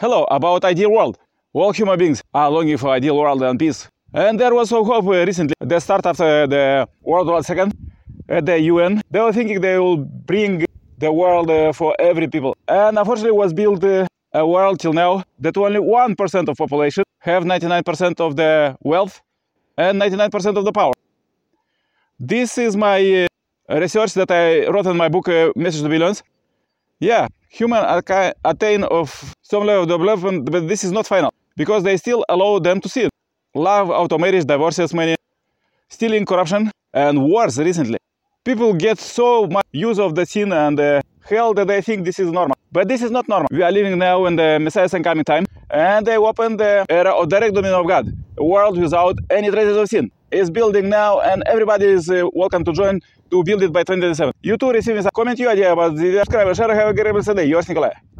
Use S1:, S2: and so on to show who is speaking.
S1: Hello, about ideal world. All human beings are longing for ideal world and peace. And there was some hope uh, recently. The start of uh, the World War II at the UN. They were thinking they will bring the world uh, for every people. And unfortunately was built uh, a world till now that only 1% of population have 99% of the wealth and 99% of the power. This is my research that I wrote in my book, Message to Billions. Yeah, human attain of some level of development, but this is not final because they still allow them to it. Love, auto marriage, divorces, money, stealing, corruption, and wars recently. People get so much use of the sin and uh, hell that they think this is normal. But this is not normal. We are living now in the Messiah's coming time, and they open the era of direct dominion of God, a world without any traces of sin. Is building now, and everybody is uh, welcome to join to build it by 2027. You too receiving some comment your idea about the subscriber, share, have a great day. Yours, Nikolai.